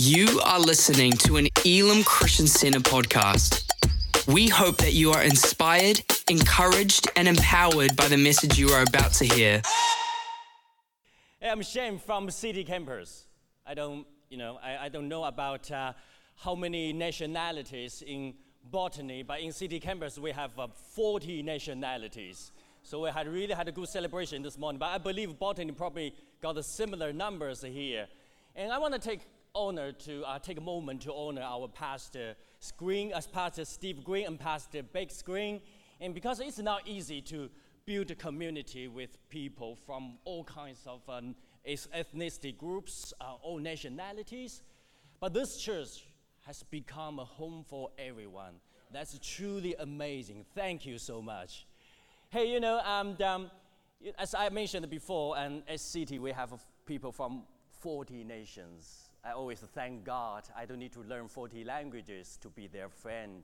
You are listening to an Elim Christian Center podcast. We hope that you are inspired, encouraged, and empowered by the message you are about to hear. Hey, I'm Shane from City Campus. I don't, you know, I, I don't know about uh, how many nationalities in botany, but in City Campus we have uh, 40 nationalities. So we had really had a good celebration this morning. But I believe botany probably got similar numbers here. And I want to take honor to uh, take a moment to honor our pastor Green, as Pastor Steve Green and Pastor Big Green. And because it's not easy to build a community with people from all kinds of um, ethnicity groups, uh, all nationalities, but this church has become a home for everyone. That's truly amazing. Thank you so much. Hey, you know, um, um, as I mentioned before, and at City we have people from 40 nations. I always thank God I don't need to learn 40 languages to be their friend.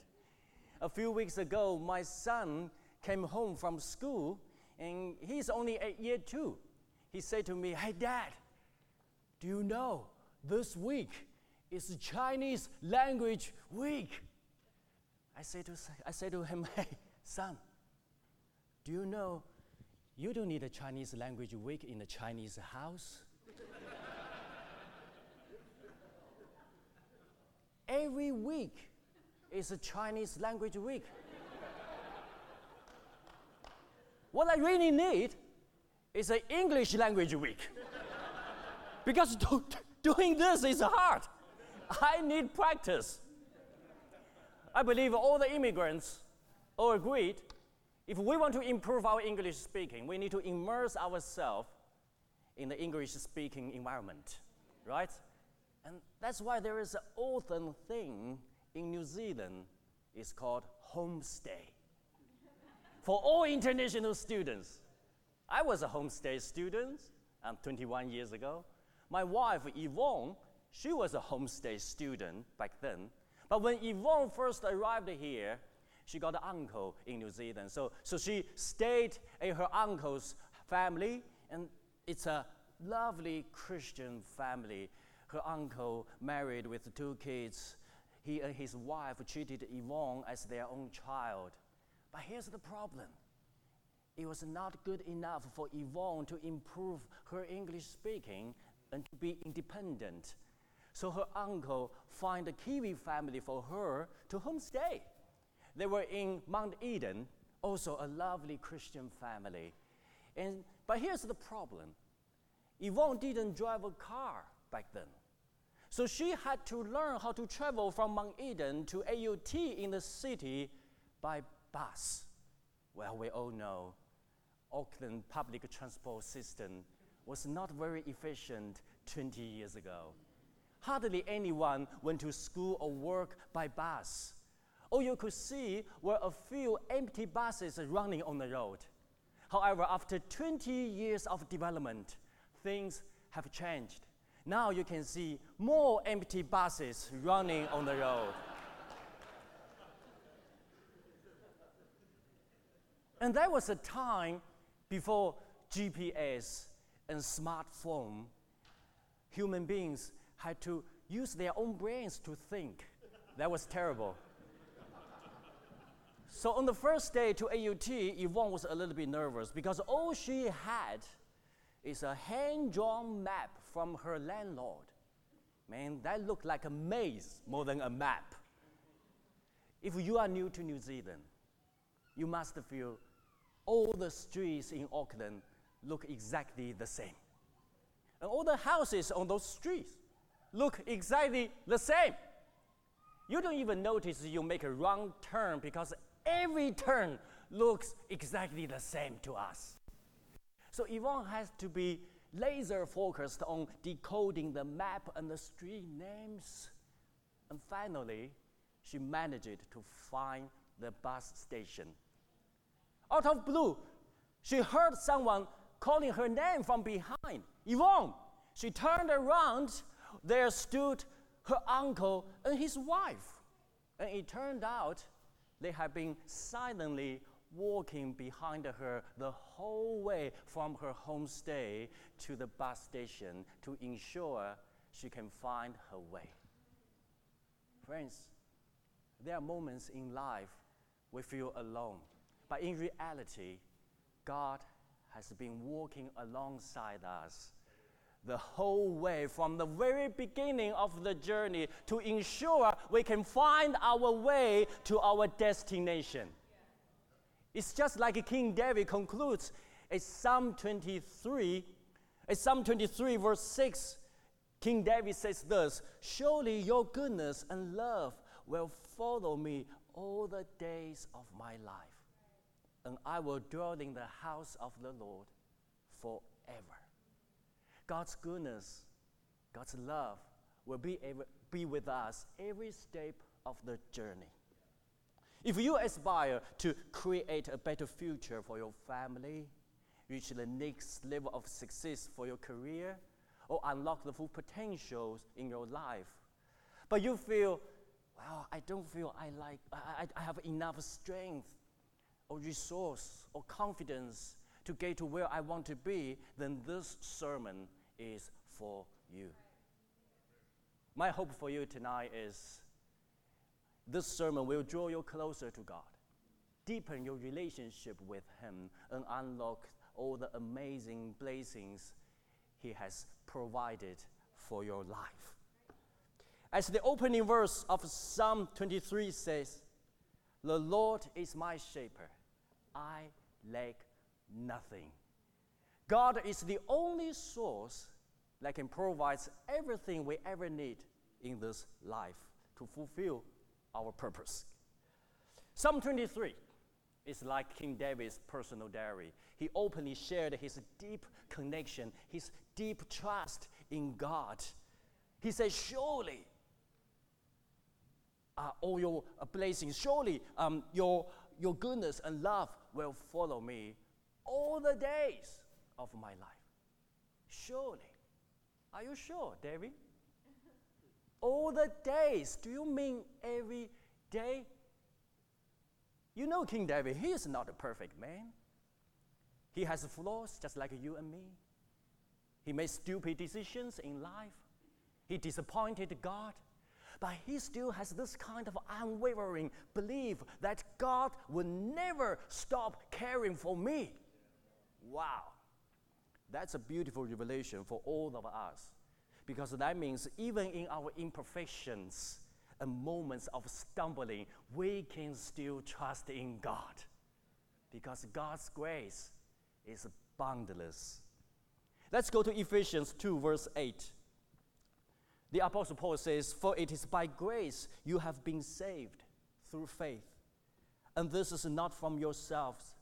A few weeks ago, my son came home from school and he's only eight year two. He said to me, Hey, Dad, do you know this week is Chinese language week? I said to, I said to him, Hey, son, do you know you don't need a Chinese language week in a Chinese house? Every week is a Chinese language week. what I really need is an English language week. because do, doing this is hard. I need practice. I believe all the immigrants all agreed if we want to improve our English speaking, we need to immerse ourselves in the English speaking environment, right? And that's why there is an awesome thing in New Zealand. It's called homestay. For all international students, I was a homestay student um, 21 years ago. My wife, Yvonne, she was a homestay student back then. But when Yvonne first arrived here, she got an uncle in New Zealand. So, so she stayed in her uncle's family, and it's a lovely Christian family her uncle married with two kids. He and his wife treated Yvonne as their own child. But here's the problem it was not good enough for Yvonne to improve her English speaking and to be independent. So her uncle found a Kiwi family for her to homestay. They were in Mount Eden, also a lovely Christian family. And, but here's the problem Yvonne didn't drive a car back then. So she had to learn how to travel from Mount Eden to AUT in the city by bus. Well, we all know Auckland public transport system was not very efficient 20 years ago. Hardly anyone went to school or work by bus. All you could see were a few empty buses running on the road. However, after 20 years of development, things have changed. Now you can see more empty buses running on the road. and there was a time before GPS and smartphone, human beings had to use their own brains to think. That was terrible. so on the first day to AUT, Yvonne was a little bit nervous because all she had is a hand-drawn map from her landlord. Man, that looked like a maze more than a map. If you are new to New Zealand, you must feel all the streets in Auckland look exactly the same. And all the houses on those streets look exactly the same. You don't even notice you make a wrong turn because every turn looks exactly the same to us. So Yvonne has to be laser focused on decoding the map and the street names. And finally, she managed to find the bus station. Out of blue, she heard someone calling her name from behind. Yvonne! She turned around. There stood her uncle and his wife. And it turned out they had been silently walking behind her the whole way from her homestay to the bus station to ensure she can find her way. Friends, there are moments in life we feel alone. But in reality, God has been walking alongside us the whole way from the very beginning of the journey to ensure we can find our way to our destination. It's just like King David concludes in Psalm 23, in Psalm 23, verse 6. King David says this Surely your goodness and love will follow me all the days of my life, and I will dwell in the house of the Lord forever. God's goodness, God's love will be, be with us every step of the journey. If you aspire to create a better future for your family, reach the next level of success for your career, or unlock the full potentials in your life, but you feel, well, I don't feel I like I, I have enough strength or resource or confidence to get to where I want to be, then this sermon is for you. My hope for you tonight is this sermon will draw you closer to God, deepen your relationship with Him, and unlock all the amazing blessings He has provided for your life. As the opening verse of Psalm 23 says, The Lord is my shepherd, I lack nothing. God is the only source that can provide everything we ever need in this life to fulfill our purpose. Psalm 23 is like King David's personal diary. He openly shared his deep connection, his deep trust in God. He says, Surely uh, all your blessings, surely um, your, your goodness and love will follow me all the days of my life. Surely. Are you sure, David? All the days. Do you mean every day? You know King David, he is not a perfect man. He has flaws just like you and me. He made stupid decisions in life. He disappointed God. But he still has this kind of unwavering belief that God will never stop caring for me. Wow. That's a beautiful revelation for all of us. Because that means even in our imperfections and moments of stumbling, we can still trust in God. Because God's grace is boundless. Let's go to Ephesians 2, verse 8. The Apostle Paul says, For it is by grace you have been saved through faith. And this is not from yourselves,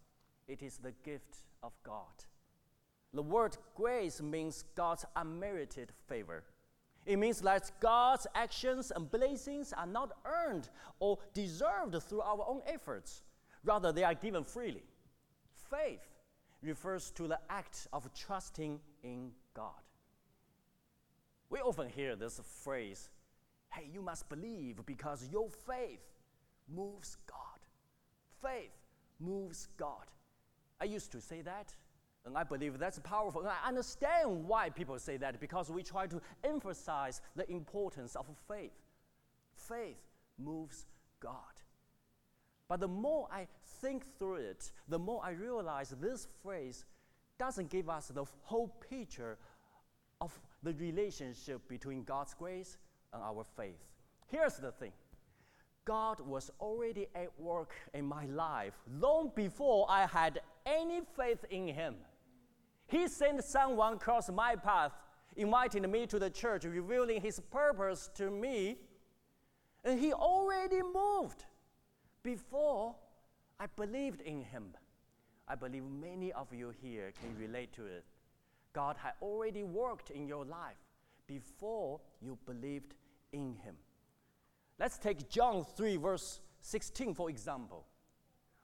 it is the gift of God. The word grace means God's unmerited favor. It means that God's actions and blessings are not earned or deserved through our own efforts. Rather, they are given freely. Faith refers to the act of trusting in God. We often hear this phrase hey, you must believe because your faith moves God. Faith moves God. I used to say that, and I believe that's powerful. And I understand why people say that because we try to emphasize the importance of faith. Faith moves God. But the more I think through it, the more I realize this phrase doesn't give us the whole picture of the relationship between God's grace and our faith. Here's the thing God was already at work in my life long before I had any faith in Him. He sent someone across my path, inviting me to the church, revealing His purpose to me, and He already moved before I believed in Him. I believe many of you here can relate to it. God had already worked in your life before you believed in Him. Let's take John 3, verse 16, for example.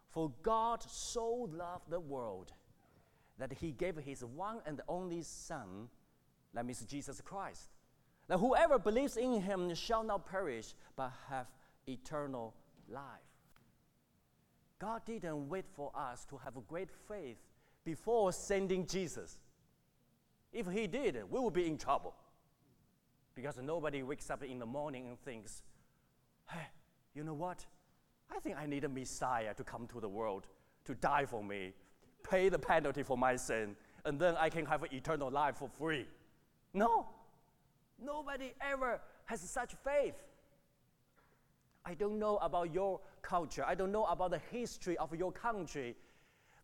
For God so loved the world that He gave His one and only Son, that means Jesus Christ, that whoever believes in Him shall not perish but have eternal life. God didn't wait for us to have great faith before sending Jesus. If He did, we would be in trouble. Because nobody wakes up in the morning and thinks, hey, you know what? I think I need a Messiah to come to the world to die for me, pay the penalty for my sin, and then I can have eternal life for free. No, nobody ever has such faith. I don't know about your culture, I don't know about the history of your country,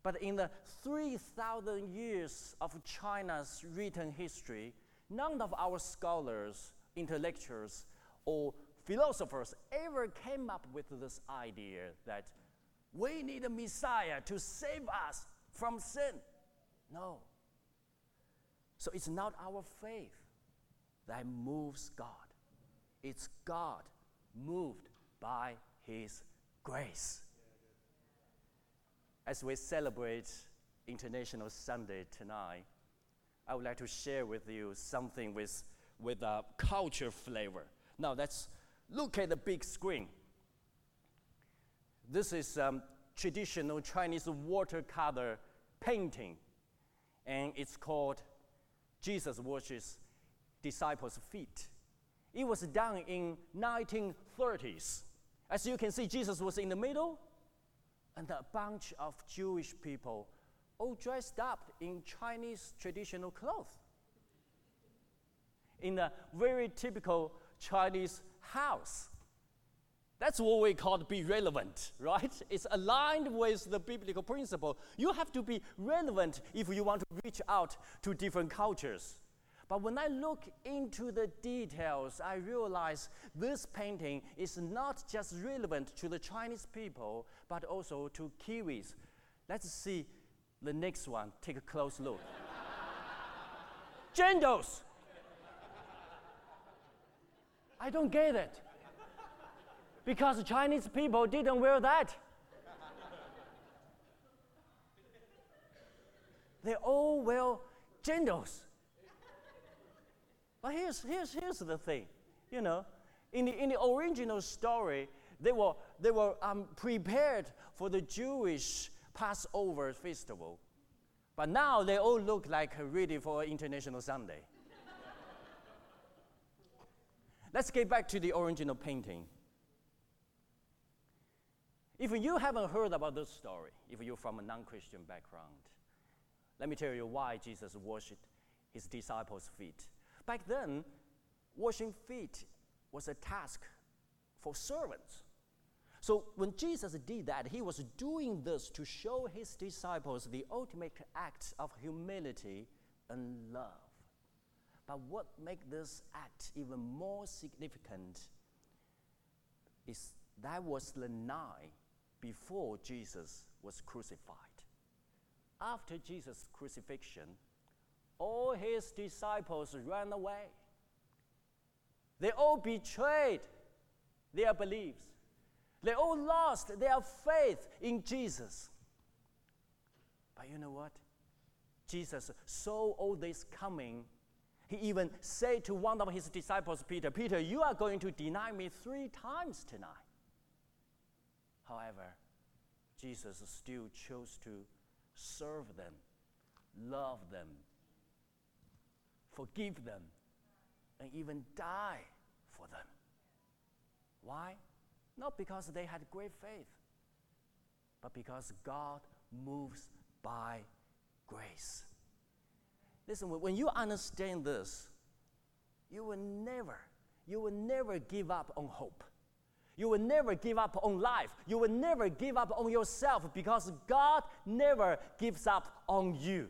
but in the 3,000 years of China's written history, none of our scholars, intellectuals, or philosophers ever came up with this idea that we need a Messiah to save us from sin. No. So it's not our faith that moves God, it's God moved by His grace. As we celebrate International Sunday tonight, I would like to share with you something with, with a culture flavor. Now, let's look at the big screen. This is um, traditional Chinese watercolor painting, and it's called Jesus Washes Disciples' Feet. It was done in 1930s. As you can see, Jesus was in the middle, and a bunch of Jewish people all dressed up in Chinese traditional clothes. In a very typical Chinese house. That's what we call be relevant, right? It's aligned with the biblical principle. You have to be relevant if you want to reach out to different cultures. But when I look into the details, I realize this painting is not just relevant to the Chinese people, but also to Kiwis. Let's see the next one. Take a close look. Genders. I don't get it. Because Chinese people didn't wear that. they all wear genders. But here's, here's, here's the thing, you know, in the, in the original story, they were, they were um, prepared for the Jewish Passover festival. But now they all look like ready for International Sunday. Let's get back to the original painting. If you haven't heard about this story, if you're from a non Christian background, let me tell you why Jesus washed his disciples' feet. Back then, washing feet was a task for servants. So when Jesus did that, he was doing this to show his disciples the ultimate act of humility and love. But what makes this act even more significant is that was the night before Jesus was crucified. After Jesus' crucifixion, all his disciples ran away. They all betrayed their beliefs. They all lost their faith in Jesus. But you know what? Jesus saw all this coming. He even said to one of his disciples, Peter, Peter, you are going to deny me three times tonight. However, Jesus still chose to serve them, love them, forgive them, and even die for them. Why? Not because they had great faith, but because God moves by grace. Listen, when you understand this, you will never, you will never give up on hope. You will never give up on life. You will never give up on yourself because God never gives up on you.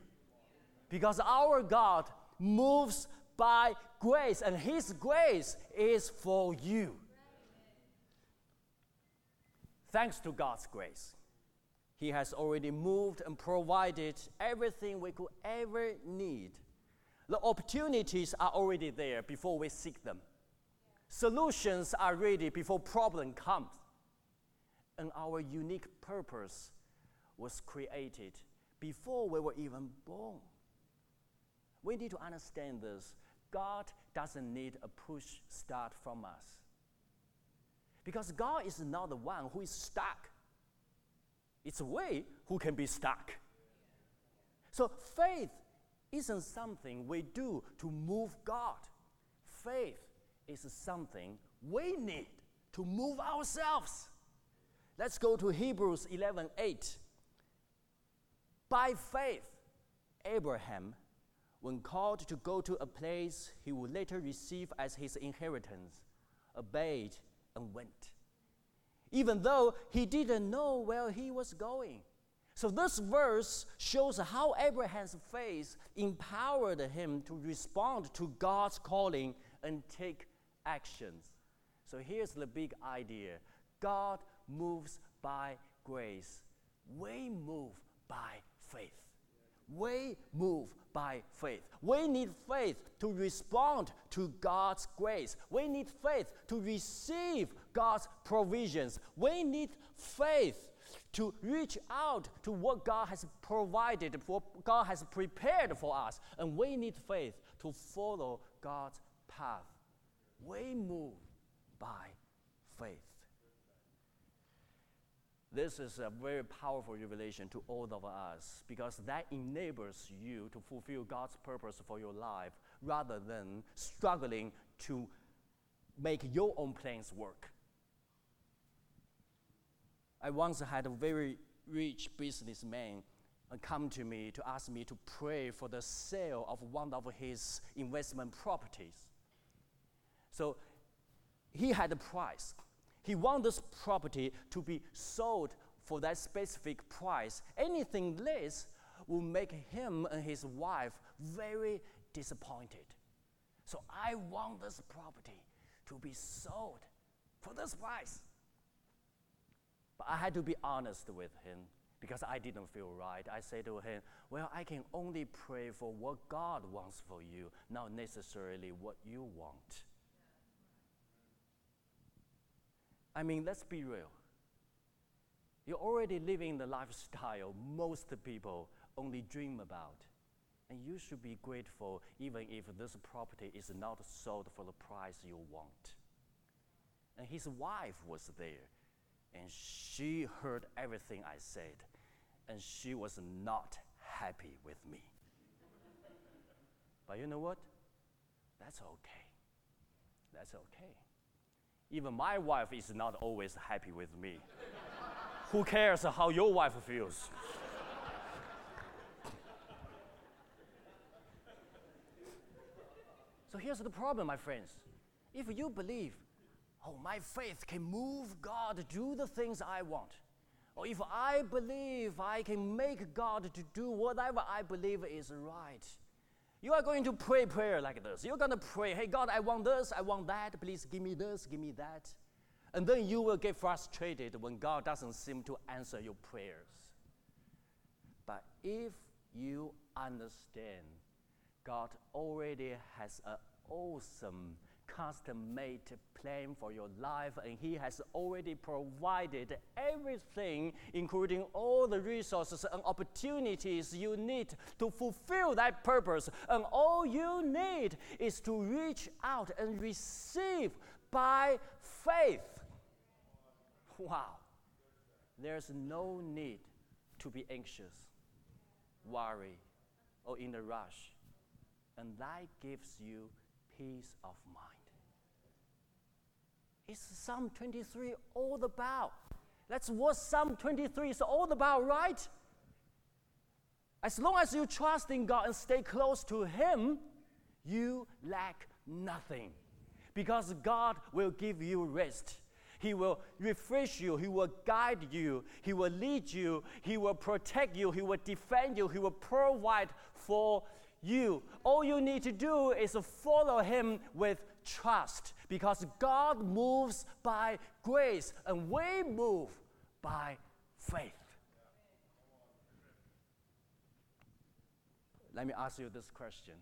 Because our God moves by grace, and His grace is for you. Thanks to God's grace, He has already moved and provided everything we could ever need. The opportunities are already there before we seek them. Solutions are ready before problem comes. And our unique purpose was created before we were even born. We need to understand this. God doesn't need a push start from us. Because God is not the one who is stuck. It's we who can be stuck. So faith isn't something we do to move God. Faith is something we need to move ourselves. Let's go to Hebrews 11 8. By faith, Abraham, when called to go to a place he would later receive as his inheritance, obeyed and went, even though he didn't know where he was going. So, this verse shows how Abraham's faith empowered him to respond to God's calling and take actions. So, here's the big idea God moves by grace, we move by faith. We move by faith. We need faith to respond to God's grace. We need faith to receive God's provisions. We need faith to reach out to what God has provided, what God has prepared for us. And we need faith to follow God's path. We move by faith. This is a very powerful revelation to all of us because that enables you to fulfill God's purpose for your life rather than struggling to make your own plans work. I once had a very rich businessman uh, come to me to ask me to pray for the sale of one of his investment properties. So he had a price. He wanted this property to be sold for that specific price. Anything less will make him and his wife very disappointed. So I want this property to be sold for this price. But I had to be honest with him because I didn't feel right. I said to him, Well, I can only pray for what God wants for you, not necessarily what you want. I mean, let's be real. You're already living the lifestyle most people only dream about. And you should be grateful even if this property is not sold for the price you want. And his wife was there, and she heard everything I said, and she was not happy with me. but you know what? That's okay. That's okay. Even my wife is not always happy with me. Who cares how your wife feels? so here's the problem, my friends. If you believe, oh, my faith can move God to do the things I want, or if I believe I can make God to do whatever I believe is right, you are going to pray prayer like this. You're going to pray, hey, God, I want this, I want that. Please give me this, give me that. And then you will get frustrated when God doesn't seem to answer your prayers. But if you understand, God already has an awesome custom made plan for your life, and He has already provided everything, including all the resources and opportunities you need to fulfill that purpose. And all you need is to reach out and receive by faith. Wow. There's no need to be anxious, worry, or in a rush. And that gives you peace of mind. It's Psalm 23 all about. That's what Psalm 23 is all about, right? As long as you trust in God and stay close to Him, you lack nothing. Because God will give you rest. He will refresh you. He will guide you. He will lead you. He will protect you. He will defend you. He will provide for you. All you need to do is follow Him with trust because God moves by grace and we move by faith. Let me ask you this question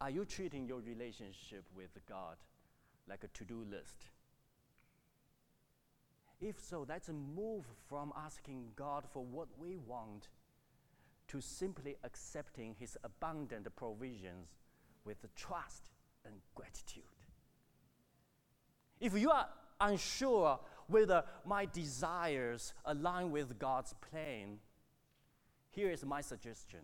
Are you treating your relationship with God like a to do list? If so, that's a move from asking God for what we want to simply accepting His abundant provisions with trust and gratitude. If you are unsure whether my desires align with God's plan, here is my suggestion.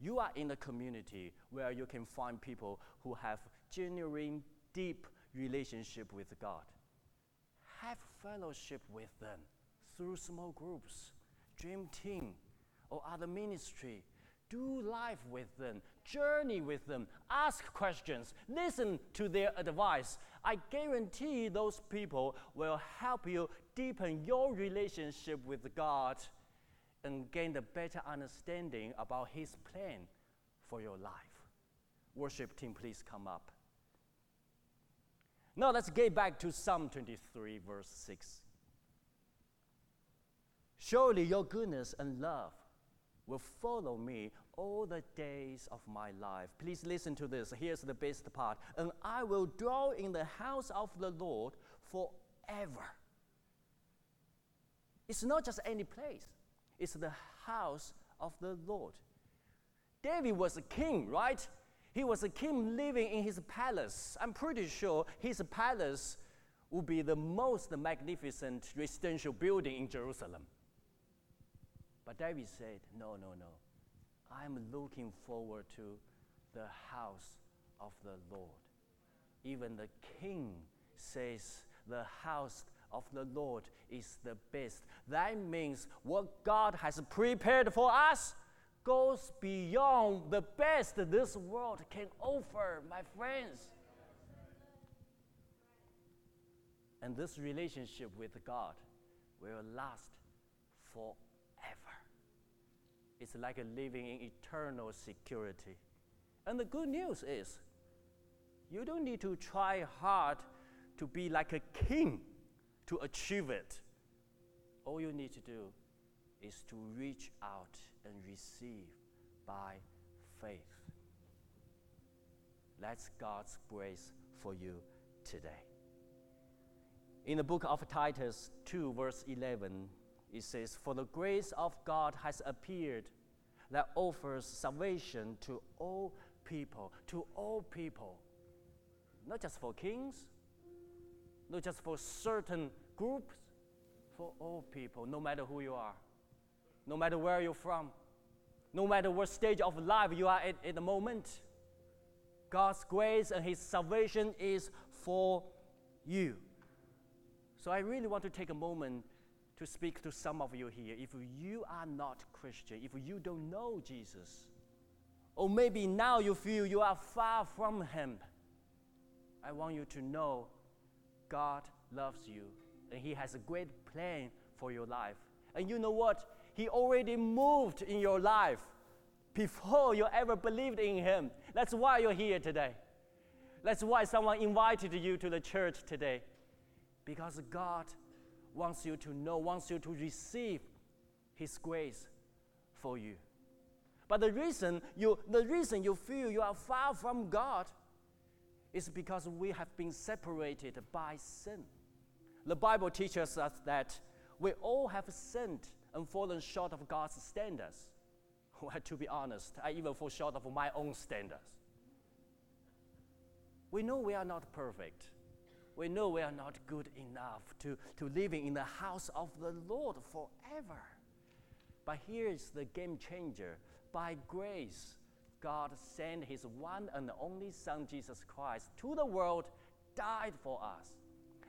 You are in a community where you can find people who have genuine, deep relationship with God. Have fellowship with them through small groups, dream team, or other ministry. Do life with them, journey with them, ask questions, listen to their advice. I guarantee those people will help you deepen your relationship with God and gain a better understanding about His plan for your life. Worship team, please come up. Now let's get back to Psalm 23, verse 6. Surely your goodness and love will follow me all the days of my life. Please listen to this. Here's the best part. And I will dwell in the house of the Lord forever. It's not just any place, it's the house of the Lord. David was a king, right? He was a king living in his palace. I'm pretty sure his palace would be the most magnificent residential building in Jerusalem. But David said, No, no, no. I'm looking forward to the house of the Lord. Even the king says the house of the Lord is the best. That means what God has prepared for us goes beyond the best this world can offer, my friends. And this relationship with God will last forever. It's like living in eternal security. And the good news is, you don't need to try hard to be like a king to achieve it. All you need to do is to reach out and receive by faith. That's God's grace for you today. In the book of Titus 2, verse 11, it says, For the grace of God has appeared that offers salvation to all people, to all people, not just for kings, not just for certain groups, for all people, no matter who you are no matter where you're from, no matter what stage of life you are at at the moment. God's grace and His salvation is for you. So I really want to take a moment to speak to some of you here. If you are not Christian, if you don't know Jesus, or maybe now you feel you are far from Him, I want you to know God loves you and He has a great plan for your life. And you know what? He already moved in your life before you ever believed in Him. That's why you're here today. That's why someone invited you to the church today. Because God wants you to know, wants you to receive His grace for you. But the reason you, the reason you feel you are far from God is because we have been separated by sin. The Bible teaches us that we all have sinned and fallen short of God's standards. Well, to be honest, I even fall short of my own standards. We know we are not perfect. We know we are not good enough to, to living in the house of the Lord forever. But here is the game changer. By grace, God sent his one and only Son, Jesus Christ, to the world, died for us.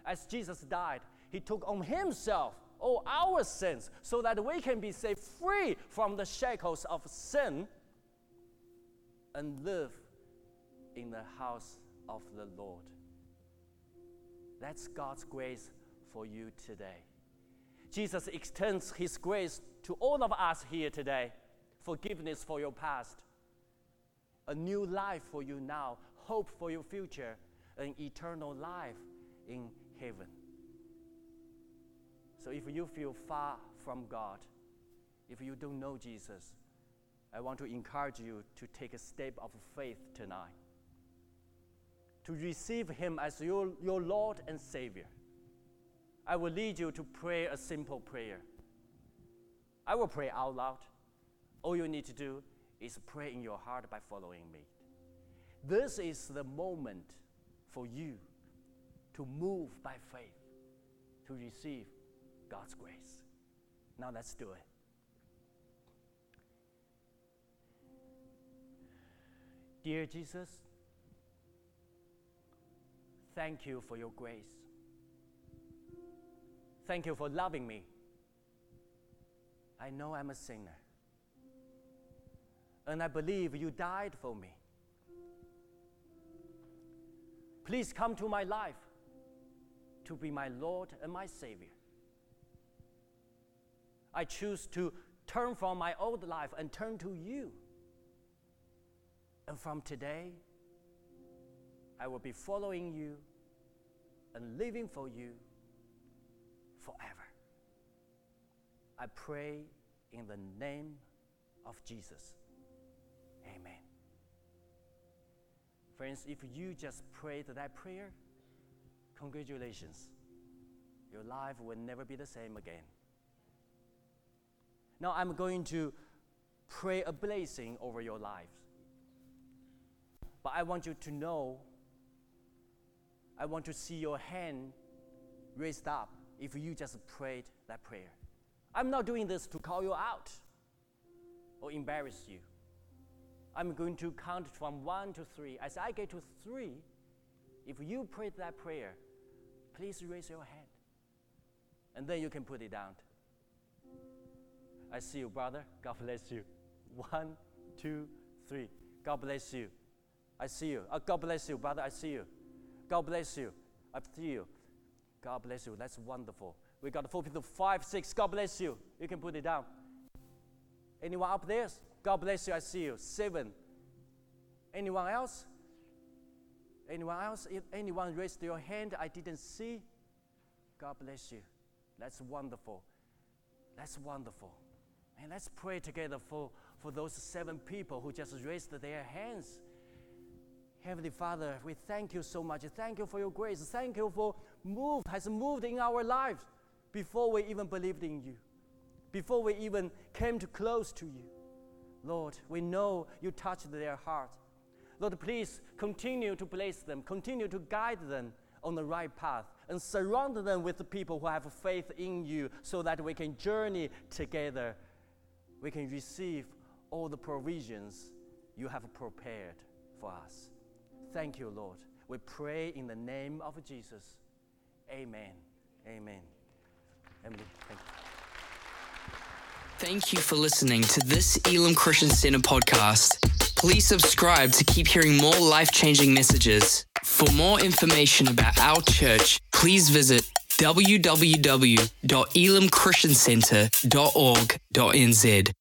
As Jesus died, he took on himself all our sins so that we can be set free from the shackles of sin and live in the house of the Lord. That's God's grace for you today. Jesus extends his grace to all of us here today forgiveness for your past, a new life for you now, hope for your future, an eternal life in heaven. So if you feel far from God, if you don't know Jesus, I want to encourage you to take a step of faith tonight. To receive Him as your, your Lord and Savior. I will lead you to pray a simple prayer. I will pray out loud. All you need to do is pray in your heart by following me. This is the moment for you to move by faith, to receive God's grace. Now let's do it. Dear Jesus, Thank you for your grace. Thank you for loving me. I know I'm a sinner. And I believe you died for me. Please come to my life to be my Lord and my Savior. I choose to turn from my old life and turn to you. And from today, I will be following you and living for you forever. I pray in the name of Jesus. Amen. Friends, if you just prayed that prayer, congratulations. Your life will never be the same again. Now I'm going to pray a blessing over your lives. But I want you to know, I want to see your hand raised up if you just prayed that prayer. I'm not doing this to call you out or embarrass you. I'm going to count from one to three. As I get to three, if you prayed that prayer, please raise your hand. And then you can put it down. I see you, brother. God bless you. One, two, three. God bless you. I see you. Oh, God bless you, brother. I see you. God bless you. I see you. God bless you. That's wonderful. We got four people, five, six. God bless you. You can put it down. Anyone up there? God bless you. I see you. Seven. Anyone else? Anyone else? If anyone raised your hand I didn't see? God bless you. That's wonderful. That's wonderful. And let's pray together for, for those seven people who just raised their hands. Heavenly Father, we thank you so much. Thank you for your grace. Thank you for move has moved in our lives before we even believed in you, before we even came too close to you. Lord, we know you touched their heart. Lord, please continue to bless them, continue to guide them on the right path, and surround them with the people who have faith in you so that we can journey together. We can receive all the provisions you have prepared for us. Thank you, Lord. We pray in the name of Jesus. Amen. Amen. Emily, thank you. Thank you for listening to this Elim Christian Center podcast. Please subscribe to keep hearing more life changing messages. For more information about our church, please visit www.elamchristiancenter.org.nz.